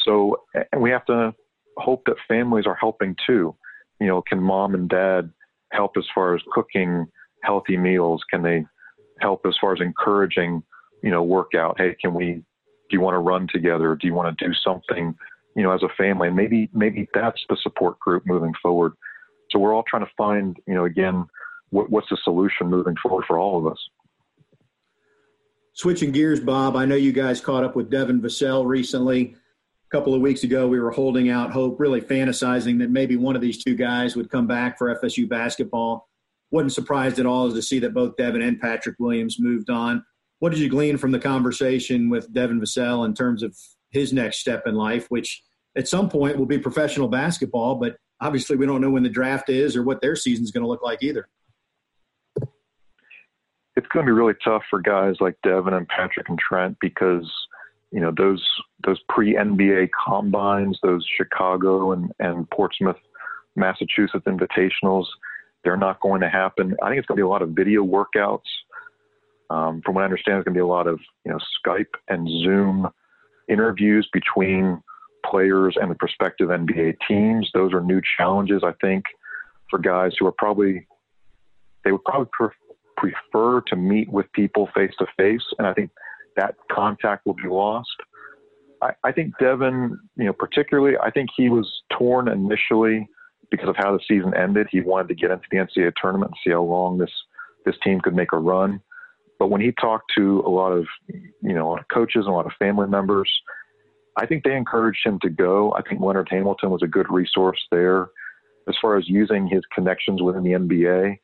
So, and we have to hope that families are helping too. You know, can mom and dad help as far as cooking healthy meals? Can they help as far as encouraging, you know, workout. Hey, can we? Do you want to run together? Do you want to do something, you know, as a family? And maybe maybe that's the support group moving forward. So we're all trying to find, you know, again, what, what's the solution moving forward for all of us. Switching gears, Bob, I know you guys caught up with Devin Vassell recently. A couple of weeks ago, we were holding out hope, really fantasizing that maybe one of these two guys would come back for FSU basketball wasn't surprised at all to see that both Devin and Patrick Williams moved on. What did you glean from the conversation with Devin Vassell in terms of his next step in life, which at some point will be professional basketball, but obviously we don't know when the draft is or what their season is going to look like either. It's going to be really tough for guys like Devin and Patrick and Trent because you know those those pre NBA combines, those Chicago and, and Portsmouth, Massachusetts invitationals they're not going to happen. I think it's going to be a lot of video workouts. Um, from what I understand, it's going to be a lot of you know Skype and Zoom interviews between players and the prospective NBA teams. Those are new challenges, I think, for guys who are probably they would probably prefer to meet with people face to face, and I think that contact will be lost. I, I think Devin, you know, particularly, I think he was torn initially because of how the season ended, he wanted to get into the NCAA tournament and see how long this this team could make a run. But when he talked to a lot of you know coaches and a lot of family members, I think they encouraged him to go. I think Leonard Hamilton was a good resource there as far as using his connections within the NBA,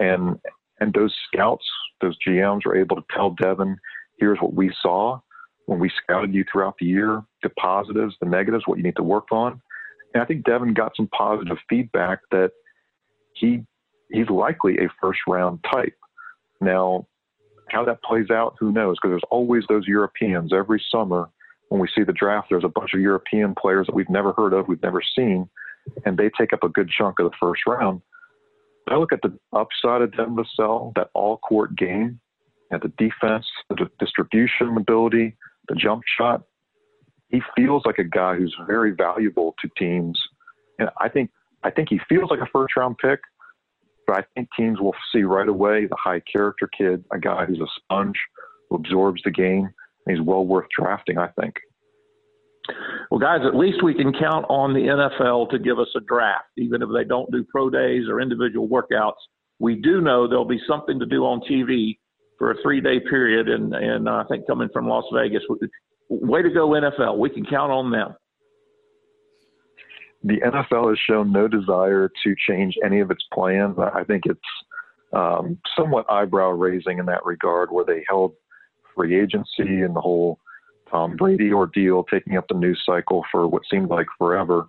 and and those scouts, those GMs were able to tell Devin, here's what we saw when we scouted you throughout the year, the positives, the negatives, what you need to work on. And I think Devin got some positive feedback that he he's likely a first round type. Now, how that plays out, who knows? Because there's always those Europeans every summer when we see the draft. There's a bunch of European players that we've never heard of, we've never seen, and they take up a good chunk of the first round. I look at the upside of Devin Vassell, that all court game, at the defense, the distribution ability, the jump shot he feels like a guy who's very valuable to teams. And I think I think he feels like a first round pick, but I think teams will see right away the high character kid, a guy who's a sponge, who absorbs the game, and he's well worth drafting, I think. Well, guys, at least we can count on the NFL to give us a draft, even if they don't do pro days or individual workouts. We do know there'll be something to do on TV for a three day period, and and uh, I think coming from Las Vegas, way to go NFL. We can count on them. the NFL has shown no desire to change any of its plans. I think it's um, somewhat eyebrow raising in that regard, where they held free agency and the whole Tom Brady ordeal taking up the news cycle for what seemed like forever.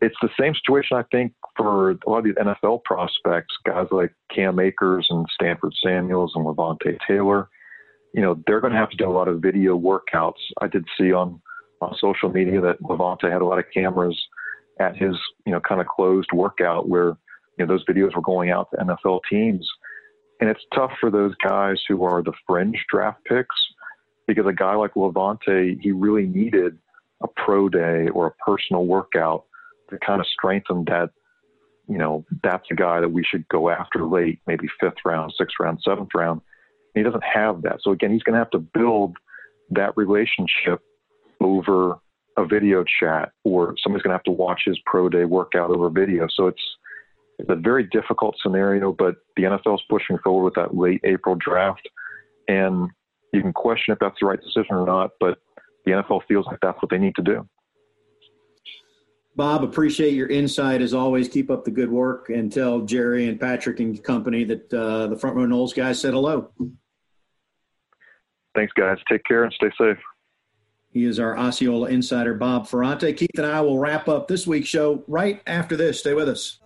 It's the same situation, I think, for a lot of these NFL prospects, guys like Cam Akers and Stanford Samuels and Levonta Taylor. You know, they're going to have to do a lot of video workouts. I did see on on social media that Levante had a lot of cameras at his, you know, kind of closed workout where, you know, those videos were going out to NFL teams. And it's tough for those guys who are the fringe draft picks because a guy like Levonta, he really needed a pro day or a personal workout to kind of strengthen that, you know, that's a guy that we should go after late, maybe fifth round, sixth round, seventh round. he doesn't have that. So again, he's going to have to build that relationship over a video chat or somebody's going to have to watch his pro day workout over video. So it's, it's a very difficult scenario, but the NFL is pushing forward with that late April draft. And you can question if that's the right decision or not, but the NFL feels like that's what they need to do. Bob, appreciate your insight as always. Keep up the good work and tell Jerry and Patrick and company that uh, the Front Row Noles guys said hello. Thanks, guys. Take care and stay safe. He is our Osceola insider, Bob Ferrante. Keith and I will wrap up this week's show right after this. Stay with us.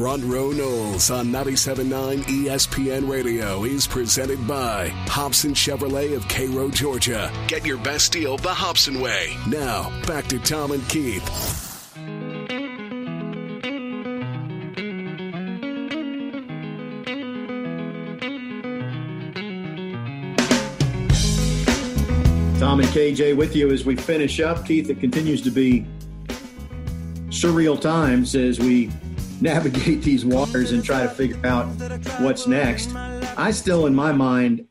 Front Row Noles on 97.9 ESPN Radio is presented by Hobson Chevrolet of Cairo, Georgia. Get your best deal the Hobson way. Now, back to Tom and Keith. Tom and KJ with you as we finish up. Keith, it continues to be surreal times as we navigate these waters and try to figure out what's next. I still, in my mind,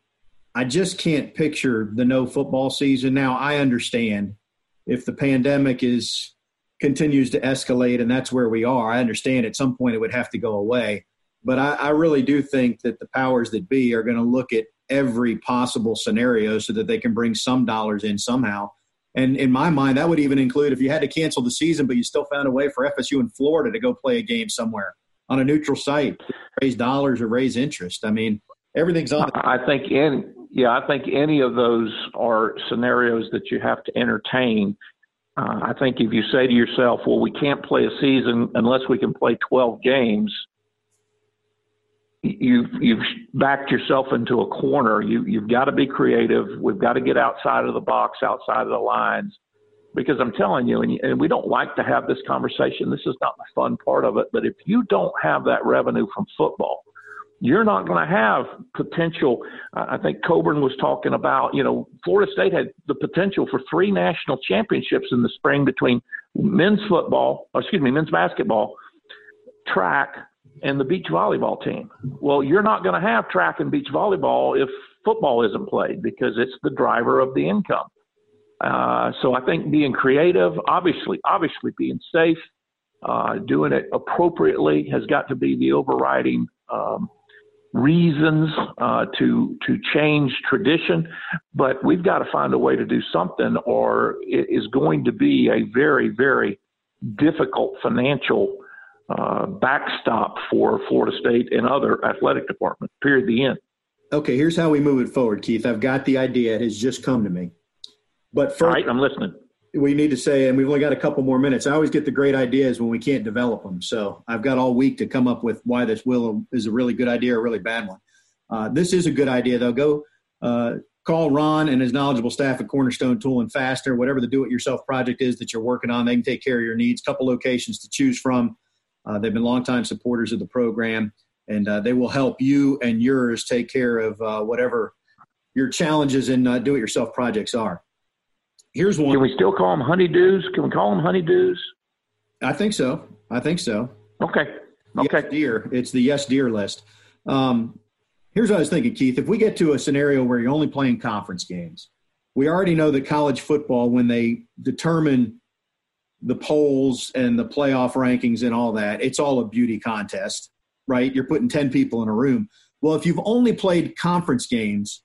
I just can't picture the no football season. Now, I understand if the pandemic is continues to escalate and that's where we are. I understand at some point it would have to go away. But I, I really do think that the powers that be are going to look at every possible scenario so that they can bring some dollars in somehow. And in my mind, that would even include if you had to cancel the season, but you still found a way for FSU in Florida to go play a game somewhere on a neutral site, raise dollars or raise interest. I mean, everything's on. I think in yeah, I think any of those are scenarios that you have to entertain. Uh, I think if you say to yourself, "Well, we can't play a season unless we can play 12 games," you've you've backed yourself into a corner. You you've got to be creative. We've got to get outside of the box, outside of the lines, because I'm telling you, and, and we don't like to have this conversation. This is not the fun part of it. But if you don't have that revenue from football, you're not going to have potential. I think Coburn was talking about, you know, Florida State had the potential for three national championships in the spring between men's football, excuse me, men's basketball, track, and the beach volleyball team. Well, you're not going to have track and beach volleyball if football isn't played because it's the driver of the income. Uh, so I think being creative, obviously, obviously being safe, uh, doing it appropriately has got to be the overriding um, reasons uh, to to change tradition. But we've got to find a way to do something, or it is going to be a very, very difficult financial uh, backstop for Florida State and other athletic departments. Period. The end. Okay, here's how we move it forward, Keith. I've got the idea; it has just come to me. But first, right, I'm listening. We need to say, and we've only got a couple more minutes. I always get the great ideas when we can't develop them. So I've got all week to come up with why this will is a really good idea or a really bad one. Uh, this is a good idea, though. Go uh, call Ron and his knowledgeable staff at Cornerstone Tool and Fastener, whatever the do-it-yourself project is that you're working on. They can take care of your needs. Couple locations to choose from. Uh, they've been longtime supporters of the program, and uh, they will help you and yours take care of uh, whatever your challenges in uh, do-it-yourself projects are. Here's one. Can we still call them honeydews? Can we call them honeydews? I think so. I think so. Okay. Okay. Yes, dear. It's the yes, dear list. Um, Here's what I was thinking, Keith. If we get to a scenario where you're only playing conference games, we already know that college football, when they determine the polls and the playoff rankings and all that, it's all a beauty contest, right? You're putting 10 people in a room. Well, if you've only played conference games,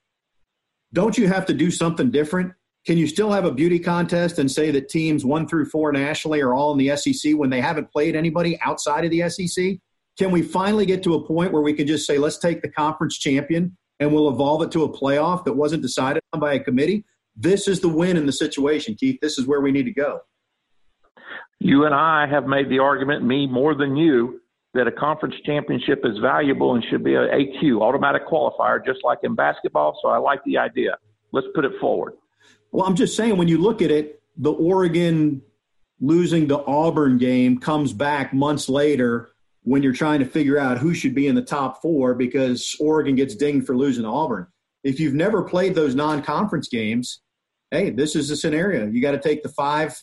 don't you have to do something different? Can you still have a beauty contest and say that teams one through four nationally are all in the SEC when they haven't played anybody outside of the SEC? Can we finally get to a point where we can just say, let's take the conference champion and we'll evolve it to a playoff that wasn't decided on by a committee? This is the win in the situation, Keith. This is where we need to go. You and I have made the argument, me more than you, that a conference championship is valuable and should be an AQ, automatic qualifier, just like in basketball. So I like the idea. Let's put it forward. Well, I'm just saying, when you look at it, the Oregon losing the Auburn game comes back months later when you're trying to figure out who should be in the top four because Oregon gets dinged for losing to Auburn. If you've never played those non conference games, hey, this is a scenario. You got to take the five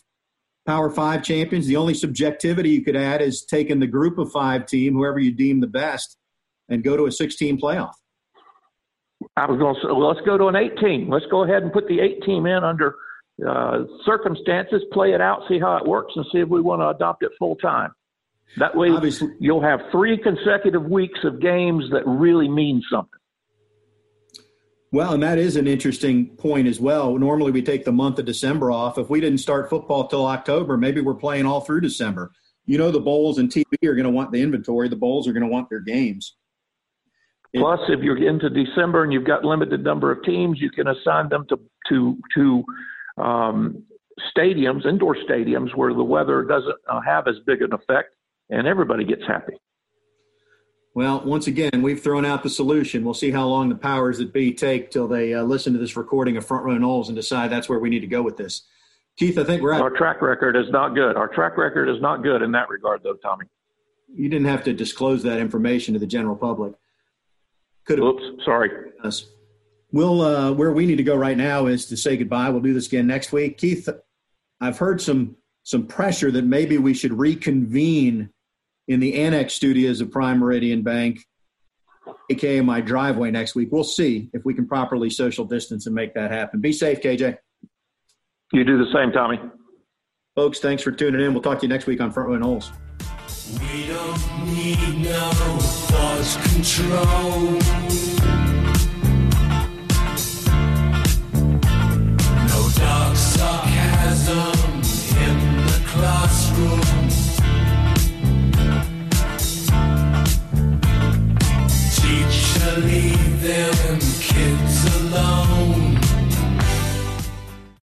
Power Five champions. The only subjectivity you could add is taking the group of five team, whoever you deem the best, and go to a 16 playoff. I was going to say, well, let's go to an 18. Let's go ahead and put the eight team in under uh, circumstances, play it out, see how it works, and see if we want to adopt it full time. That way, Obviously. you'll have three consecutive weeks of games that really mean something. Well, and that is an interesting point as well. Normally, we take the month of December off. If we didn't start football till October, maybe we're playing all through December. You know, the bowls and TV are going to want the inventory. The bowls are going to want their games. Plus, if you're into December and you've got limited number of teams, you can assign them to to to um, stadiums, indoor stadiums, where the weather doesn't uh, have as big an effect, and everybody gets happy. Well, once again, we've thrown out the solution. We'll see how long the powers that be take till they uh, listen to this recording of Front Row Noles and decide that's where we need to go with this. Keith, I think we're at. Our track record is not good. Our track record is not good in that regard, though, Tommy. You didn't have to disclose that information to the general public. Could have. Oops, sorry. Us. We'll, uh, where we need to go right now is to say goodbye. We'll do this again next week. Keith, I've heard some some pressure that maybe we should reconvene in the annex studios of Prime Meridian Bank, aka my driveway next week. We'll see if we can properly social distance and make that happen. Be safe, KJ. You do the same, Tommy. Folks, thanks for tuning in. We'll talk to you next week on Front Row Noles. We don't need no control. No dark sarcasm in the classroom. them.